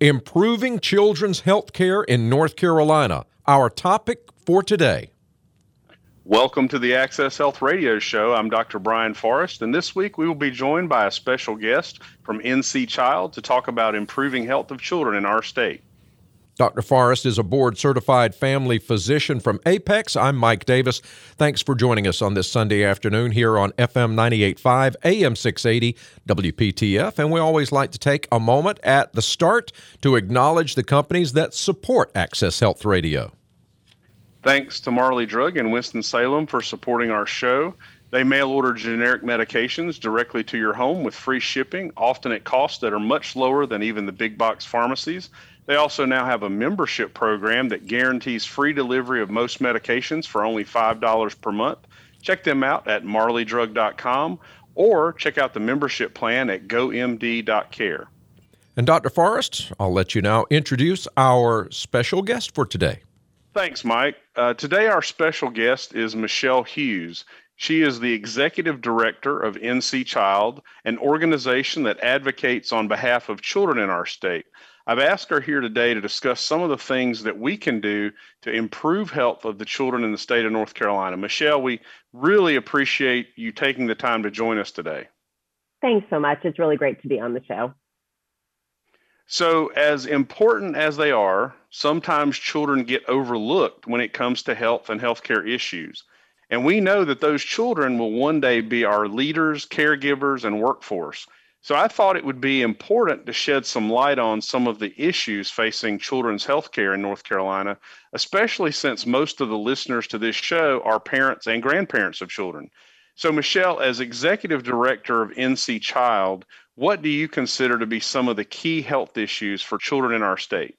Improving Children's Health Care in North Carolina, our topic for today. Welcome to the Access Health Radio Show. I'm Dr. Brian Forrest, and this week we will be joined by a special guest from NC Child to talk about improving health of children in our state. Dr. Forrest is a board certified family physician from Apex. I'm Mike Davis. Thanks for joining us on this Sunday afternoon here on FM 98.5, AM 680, WPTF. And we always like to take a moment at the start to acknowledge the companies that support Access Health Radio. Thanks to Marley Drug in Winston-Salem for supporting our show. They mail order generic medications directly to your home with free shipping, often at costs that are much lower than even the big box pharmacies. They also now have a membership program that guarantees free delivery of most medications for only $5 per month. Check them out at marleydrug.com or check out the membership plan at gomd.care. And Dr. Forrest, I'll let you now introduce our special guest for today. Thanks, Mike. Uh, today, our special guest is Michelle Hughes. She is the executive director of NC Child, an organization that advocates on behalf of children in our state. I've asked her here today to discuss some of the things that we can do to improve health of the children in the state of North Carolina. Michelle, we really appreciate you taking the time to join us today. Thanks so much. It's really great to be on the show. So, as important as they are, sometimes children get overlooked when it comes to health and healthcare issues. And we know that those children will one day be our leaders, caregivers, and workforce. So I thought it would be important to shed some light on some of the issues facing children's health care in North Carolina, especially since most of the listeners to this show are parents and grandparents of children. So, Michelle, as executive director of NC Child, what do you consider to be some of the key health issues for children in our state?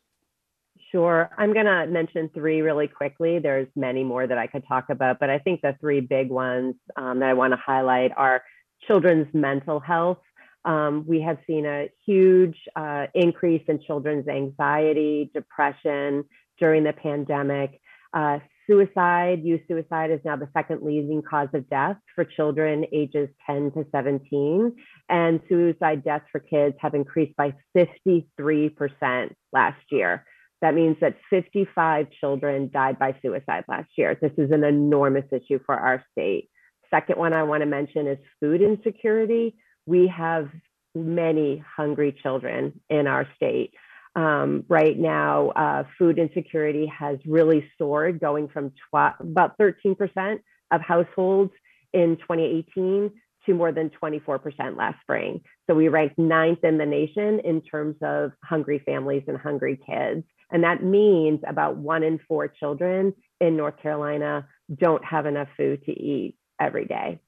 Sure. I'm going to mention three really quickly. There's many more that I could talk about, but I think the three big ones um, that I want to highlight are children's mental health um, we have seen a huge uh, increase in children's anxiety, depression during the pandemic. Uh, suicide, youth suicide, is now the second leading cause of death for children ages 10 to 17. And suicide deaths for kids have increased by 53% last year. That means that 55 children died by suicide last year. This is an enormous issue for our state. Second one I want to mention is food insecurity we have many hungry children in our state. Um, right now, uh, food insecurity has really soared, going from tw- about 13% of households in 2018 to more than 24% last spring. So we ranked ninth in the nation in terms of hungry families and hungry kids. And that means about one in four children in North Carolina don't have enough food to eat every day.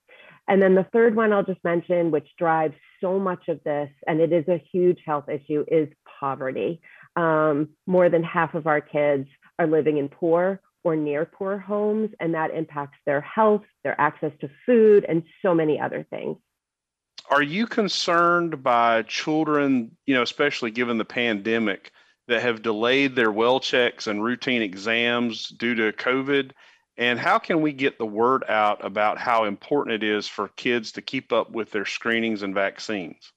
And then the third one I'll just mention, which drives so much of this, and it is a huge health issue, is poverty. Um, more than half of our kids are living in poor or near poor homes, and that impacts their health, their access to food, and so many other things. Are you concerned by children, you know, especially given the pandemic, that have delayed their well checks and routine exams due to COVID? And how can we get the word out about how important it is for kids to keep up with their screenings and vaccines?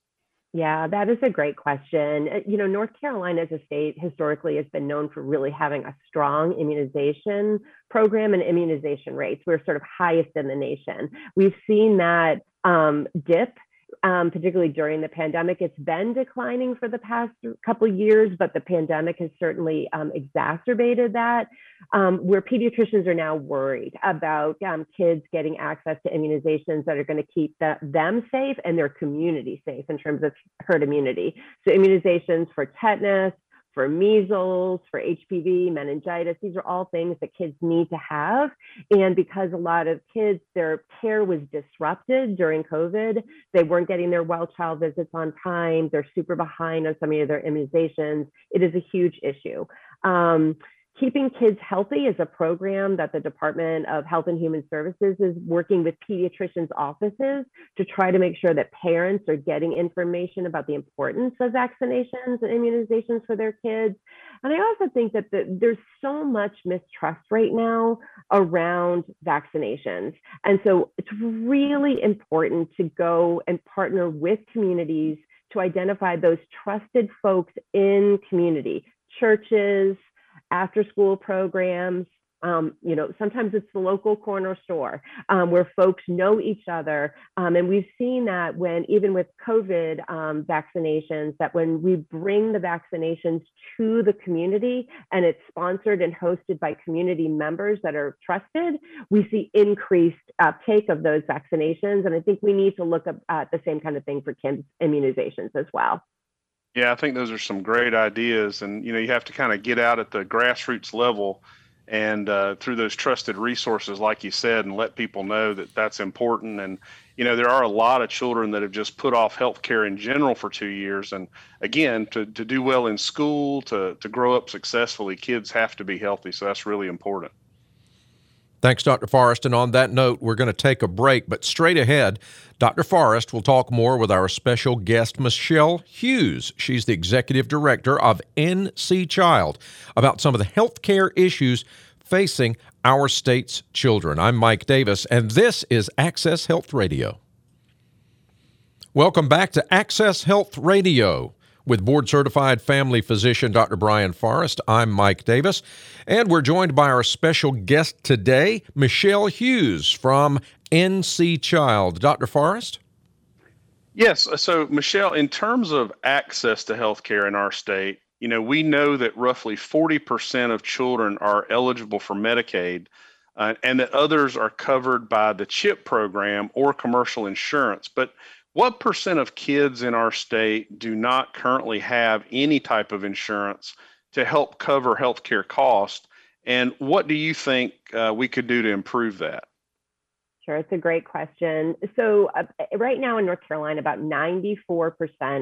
Yeah, that is a great question. Uh, you know, North Carolina as a state historically has been known for really having a strong immunization program and immunization rates. We're sort of highest in the nation. We've seen that um, dip um, particularly during the pandemic. It's been declining for the past couple years, but the pandemic has certainly um, exacerbated that. Um, where pediatricians are now worried about um, kids getting access to immunizations that are going to keep the, them safe and their community safe in terms of herd immunity. So immunizations for tetanus, for measles, for HPV, meningitis. These are all things that kids need to have. And because a lot of kids, their care was disrupted during COVID, they weren't getting their well child visits on time. They're super behind on some of their immunizations. It is a huge issue. Um, Keeping Kids Healthy is a program that the Department of Health and Human Services is working with pediatricians' offices to try to make sure that parents are getting information about the importance of vaccinations and immunizations for their kids. And I also think that the, there's so much mistrust right now around vaccinations. And so it's really important to go and partner with communities to identify those trusted folks in community, churches, after school programs, um, you know, sometimes it's the local corner store um, where folks know each other. Um, and we've seen that when, even with COVID um, vaccinations, that when we bring the vaccinations to the community and it's sponsored and hosted by community members that are trusted, we see increased uptake of those vaccinations. And I think we need to look at the same kind of thing for kids' immunizations as well. Yeah, I think those are some great ideas. And, you know, you have to kind of get out at the grassroots level and uh, through those trusted resources, like you said, and let people know that that's important. And you know, there are a lot of children that have just put off health care in general for two years. And again, to, to do well in school, to to grow up successfully, kids have to be healthy. So that's really important. Thanks, Dr. Forrest. And on that note, we're going to take a break, but straight ahead, Dr. Forrest will talk more with our special guest, Michelle Hughes. She's the executive director of NC Child about some of the health care issues facing our state's children. I'm Mike Davis, and this is Access Health Radio. Welcome back to Access Health Radio. With board certified family physician Dr. Brian Forrest, I'm Mike Davis, and we're joined by our special guest today, Michelle Hughes from NC Child. Dr. Forrest? Yes. So, Michelle, in terms of access to healthcare in our state, you know, we know that roughly 40% of children are eligible for Medicaid. Uh, and that others are covered by the CHIP program or commercial insurance. But what percent of kids in our state do not currently have any type of insurance to help cover healthcare costs? And what do you think uh, we could do to improve that? Sure, it's a great question. So, uh, right now in North Carolina, about 94%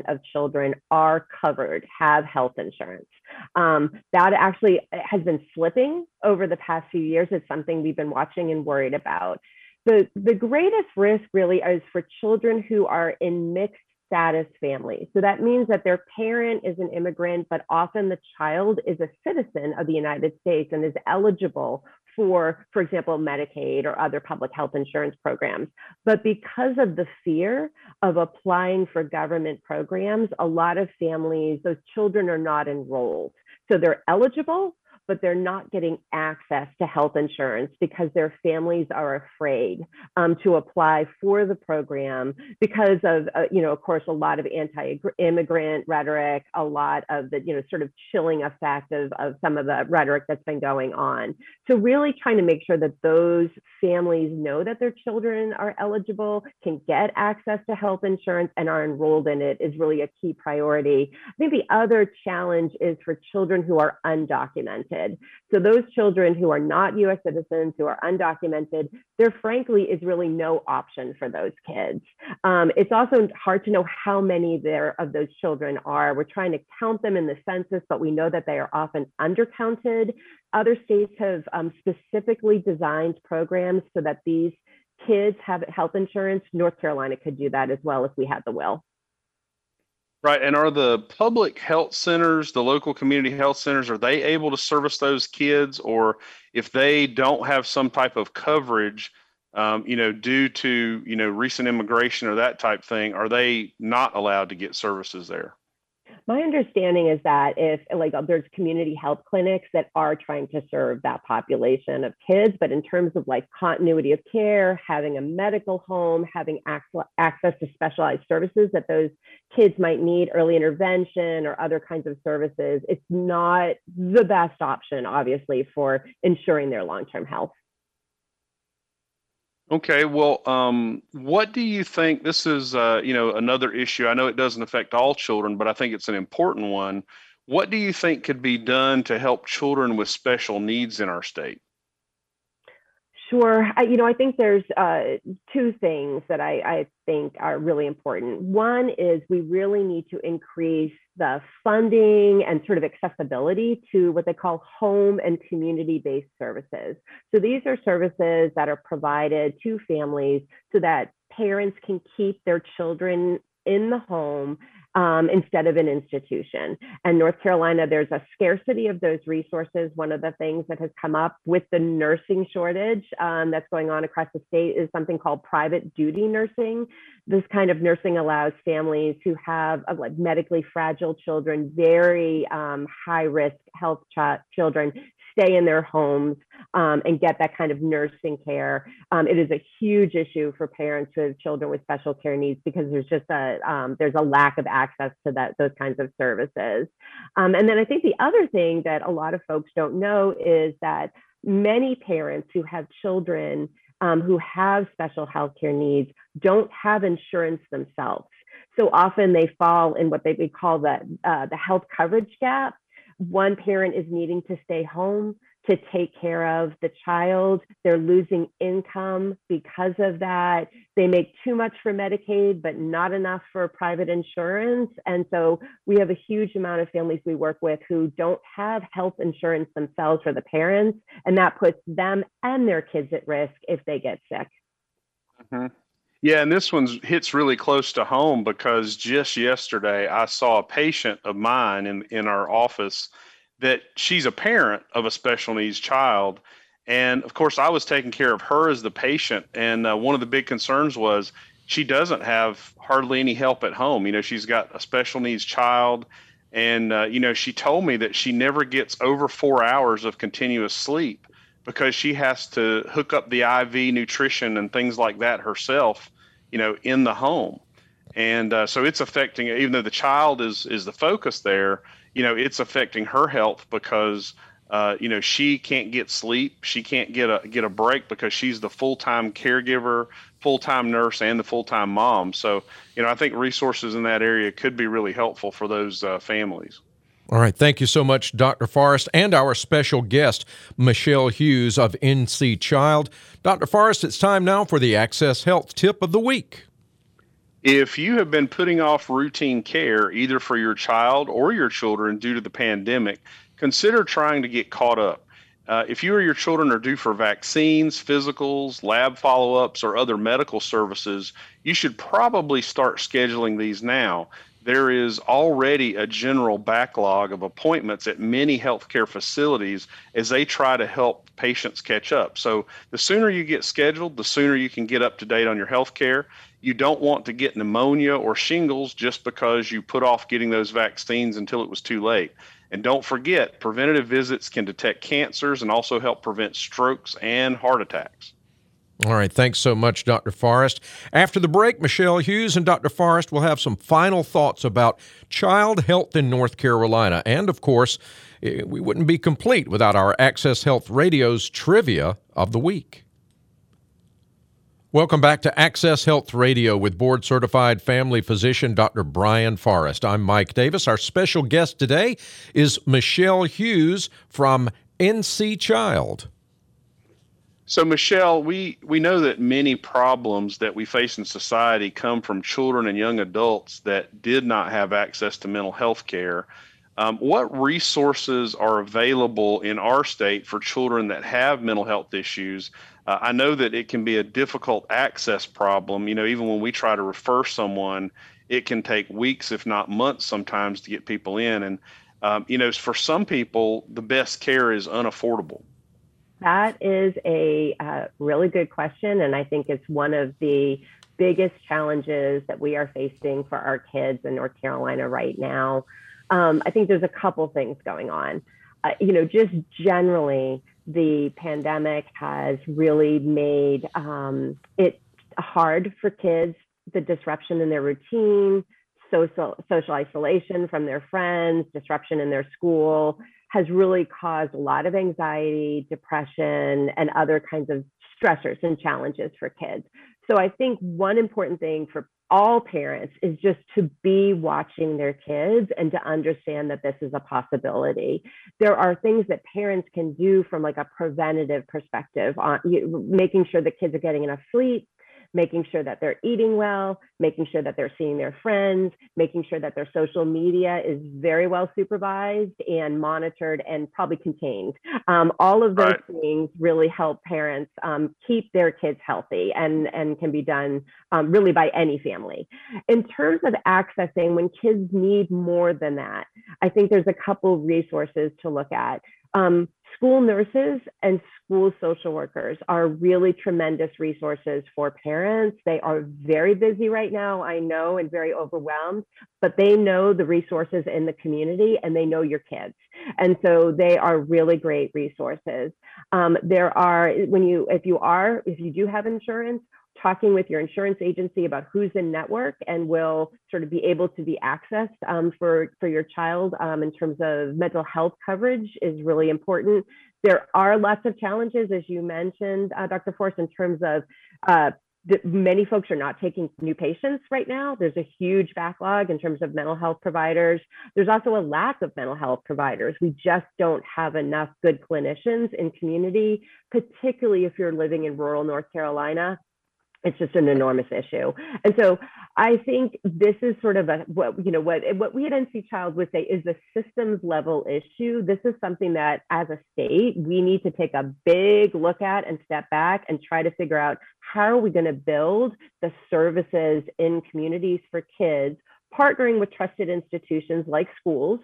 of children are covered, have health insurance. Um, that actually has been slipping over the past few years. It's something we've been watching and worried about the, the greatest risk really is for children who are in mixed status families. So that means that their parent is an immigrant, but often the child is a citizen of the United States and is eligible for, for example, Medicaid or other public health insurance programs. But because of the fear of applying for government programs, a lot of families, those children are not enrolled. So they're eligible, but they're not getting access to health insurance because their families are afraid um, to apply for the program because of, uh, you know, of course, a lot of anti-immigrant rhetoric, a lot of the, you know, sort of chilling effect of, of some of the rhetoric that's been going on. So really trying to make sure that those families know that their children are eligible, can get access to health insurance and are enrolled in it is really a key priority. I think the other challenge is for children who are undocumented undocumented. So those children who are not US citizens, who are undocumented, there frankly is really no option for those kids. Um, it's also hard to know how many there of those children are. We're trying to count them in the census, but we know that they are often undercounted. Other states have um, specifically designed programs so that these kids have health insurance. North Carolina could do that as well if we had the will. Right. And are the public health centers, the local community health centers, are they able to service those kids? Or if they don't have some type of coverage, um, you know, due to, you know, recent immigration or that type thing, are they not allowed to get services there? My understanding is that if like uh, there's community health clinics that are trying to serve that population of kids, but in terms of like continuity of care, having a medical home, having access to specialized services that those kids might need, early intervention or other kinds of services, it's not the best option, obviously, for ensuring their long-term health. Okay, well, um, what do you think? This is, uh, you know, another issue. I know it doesn't affect all children, but I think it's an important one. What do you think could be done to help children with special needs in our state? Sure. I, you know, I think there's uh, two things that I, I think are really important. One is we really need to increase the funding and sort of accessibility to what they call home and community based services. So these are services that are provided to families so that parents can keep their children in the home um, instead of an institution. And North Carolina, there's a scarcity of those resources. One of the things that has come up with the nursing shortage um, that's going on across the state is something called private duty nursing. This kind of nursing allows families who have uh, like medically fragile children, very um, high risk health ch- children, stay in their homes um, and get that kind of nursing care. Um, it is a huge issue for parents who have children with special care needs because there's just a um, there's a lack of access to that those kinds of services. Um, and then I think the other thing that a lot of folks don't know is that many parents who have children um, who have special health care needs don't have insurance themselves. So often they fall in what they would call the uh, the health coverage gap one parent is needing to stay home to take care of the child. They're losing income because of that. They make too much for Medicaid, but not enough for private insurance. And so we have a huge amount of families we work with who don't have health insurance themselves for the parents. And that puts them and their kids at risk if they get sick. Mm-hmm. Yeah, and this one hits really close to home because just yesterday I saw a patient of mine in, in our office that she's a parent of a special needs child. And of course, I was taking care of her as the patient. And uh, one of the big concerns was she doesn't have hardly any help at home. You know, she's got a special needs child. And, uh, you know, she told me that she never gets over four hours of continuous sleep because she has to hook up the IV nutrition and things like that herself, you know, in the home. And uh, so it's affecting, even though the child is is the focus there, you know, it's affecting her health because uh, you know she can't get sleep, she can't get a get a break because she's the full time caregiver, full time nurse, and the full time mom. So you know, I think resources in that area could be really helpful for those uh, families. All right. Thank you so much, Dr. Forrest, and our special guest, Michelle Hughes of NC Child. Dr. Forrest, it's time now for the Access Health Tip of the Week. If you have been putting off routine care, either for your child or your children due to the pandemic, consider trying to get caught up. Uh, if you or your children are due for vaccines, physicals, lab follow ups, or other medical services, you should probably start scheduling these now there is already a general backlog of appointments at many healthcare facilities as they try to help patients catch up. So, the sooner you get scheduled, the sooner you can get up to date on your health care. You don't want to get pneumonia or shingles just because you put off getting those vaccines until it was too late. And don't forget, preventative visits can detect cancers and also help prevent strokes and heart attacks. All right. Thanks so much, Dr. Forrest. After the break, Michelle Hughes and Dr. Forrest will have some final thoughts about child health in North Carolina. And of course, eh, we wouldn't be complete without our Access Health Radio's trivia of the week. Welcome back to Access Health Radio with board certified family physician Dr. Brian Forrest. I'm Mike Davis. Our special guest today is Michelle Hughes from NC Child. So, Michelle, we, we know that many problems that we face in society come from children and young adults that did not have access to mental health care. Um, what resources are available in our state for children that have mental health issues? Uh, I know that it can be a difficult access problem. You know, even when we try to refer someone, it can take weeks, if not months, sometimes to get people in. And, um, you know, for some people, the best care is unaffordable. That is a uh, really good question. And I think it's one of the biggest challenges that we are facing for our kids in North Carolina right now. Um, I think there's a couple things going on. Uh, you know, just generally, the pandemic has really made um, it hard for kids, the disruption in their routine, social, social isolation from their friends, disruption in their school has really caused a lot of anxiety, depression, and other kinds of stressors and challenges for kids. So I think one important thing for all parents is just to be watching their kids and to understand that this is a possibility. There are things that parents can do from like a preventative perspective on making sure that kids are getting enough sleep, making sure that they're eating well, making sure that they're seeing their friends, making sure that their social media is very well supervised and monitored and probably contained. Um, all of those right. things really help parents um, keep their kids healthy and, and can be done um, really by any family. In terms of accessing, when kids need more than that, I think there's a couple resources to look at. Um, school nurses and school social workers are really tremendous resources for parents. They are very busy right now, I know, and very overwhelmed, but they know the resources in the community and they know your kids. And so they are really great resources. Um, there are, when you, if you are, if you do have insurance, talking with your insurance agency about who's in network and will sort of be able to be accessed um, for, for your child um, in terms of mental health coverage is really important. There are lots of challenges, as you mentioned, uh, Dr. Forrest, in terms of uh, many folks are not taking new patients right now. There's a huge backlog in terms of mental health providers. There's also a lack of mental health providers. We just don't have enough good clinicians in community, particularly if you're living in rural North Carolina it's just an enormous issue. And so I think this is sort of a what you know what what we at NC Child would say is a systems level issue. This is something that as a state we need to take a big look at and step back and try to figure out how are we going to build the services in communities for kids, partnering with trusted institutions like schools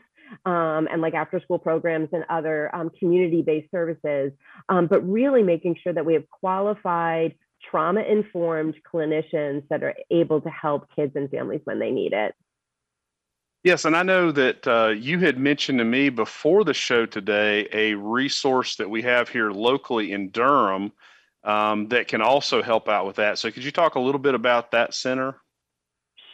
um, and like after school programs and other um, community based services, um, but really making sure that we have qualified trauma informed clinicians that are able to help kids and families when they need it. Yes, and I know that uh, you had mentioned to me before the show today a resource that we have here locally in Durham um, that can also help out with that. So, could you talk a little bit about that center?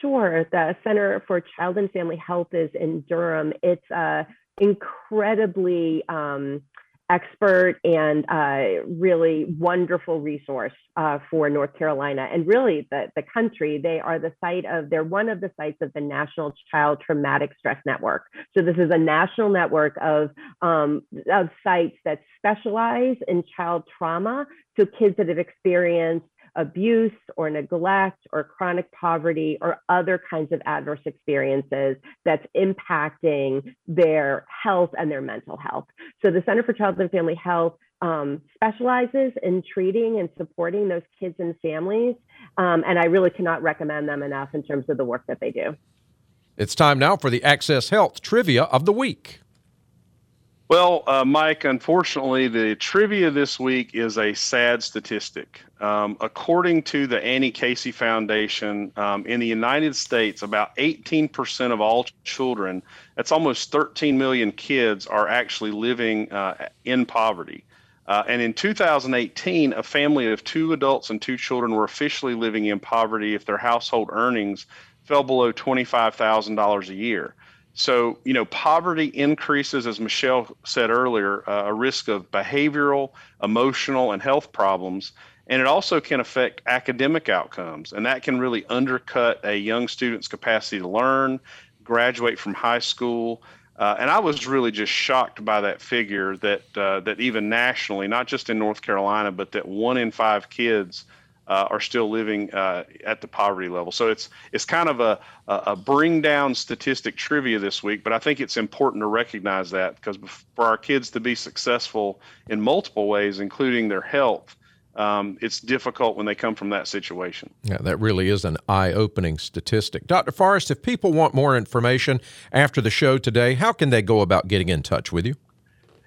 Sure. The Center for Child and Family Health is in Durham. It's uh, incredibly um, expert and uh, really wonderful resource uh, for North Carolina and really the, the country. They are the site of, they're one of the sites of the National Child Traumatic Stress Network. So this is a national network of, um, of sites that specialize in child trauma. So kids that have experienced abuse or neglect or chronic poverty or other kinds of adverse experiences that's impacting their health and their mental health. So the Center for Child and Family Health um, specializes in treating and supporting those kids and families. Um, and I really cannot recommend them enough in terms of the work that they do. It's time now for the Access Health Trivia of the Week. Well, uh, Mike, unfortunately, the trivia this week is a sad statistic. Um, according to the Annie Casey Foundation, um, in the United States, about 18% of all children, that's almost 13 million kids, are actually living uh, in poverty. Uh, and in 2018, a family of two adults and two children were officially living in poverty if their household earnings fell below $25,000 a year. So, you know, poverty increases, as Michelle said earlier, uh, a risk of behavioral, emotional, and health problems. And it also can affect academic outcomes. And that can really undercut a young student's capacity to learn, graduate from high school. Uh, and I was really just shocked by that figure that, uh, that even nationally, not just in North Carolina, but that one in five kids uh, are still living uh, at the poverty level. So it's it's kind of a, a bring down statistic trivia this week, but I think it's important to recognize that because for our kids to be successful in multiple ways, including their health, um, it's difficult when they come from that situation. Yeah, that really is an eye opening statistic. Dr. Forrest, if people want more information after the show today, how can they go about getting in touch with you?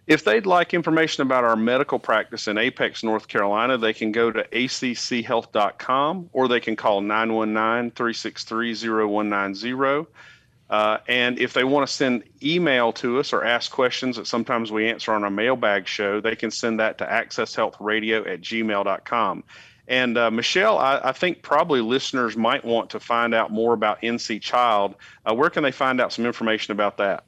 If they'd like information about our medical practice in Apex, North Carolina, they can go to acchealth.com or they can call 919 363 0190. Uh, and if they want to send email to us or ask questions that sometimes we answer on our mailbag show, they can send that to accesshealthradio at gmail.com. And uh, Michelle, I, I, think probably listeners might want to find out more about NC Child. Uh, where can they find out some information about that?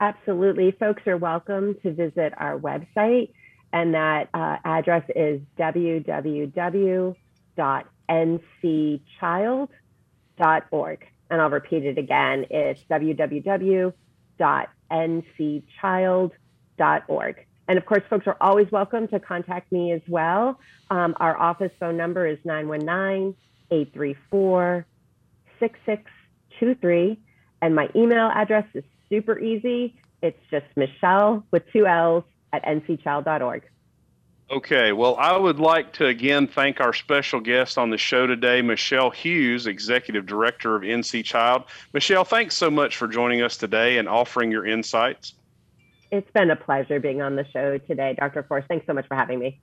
Absolutely. Folks are welcome to visit our website, and that uh, address is www.ncchild.org. And I'll repeat it again it's www.ncchild.org. and of course, folks are always welcome to contact me as well. Um, our office phone number is 919 834 6623. And my email address is super easy. It's just Michelle with two L's at ncchild.org. Okay, well, I would like to again thank our special guest on the show today, Michelle Hughes, Executive Director of NC Child. Michelle, thanks so much for joining us today and offering your insights. It's been a pleasure being on the show today, Dr. Forrest. Thanks so much for having me.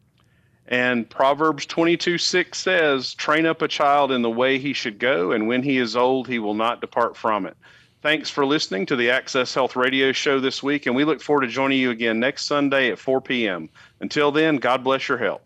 And Proverbs 22 6 says, Train up a child in the way he should go, and when he is old, he will not depart from it. Thanks for listening to the Access Health Radio Show this week, and we look forward to joining you again next Sunday at 4 p.m. Until then, God bless your health.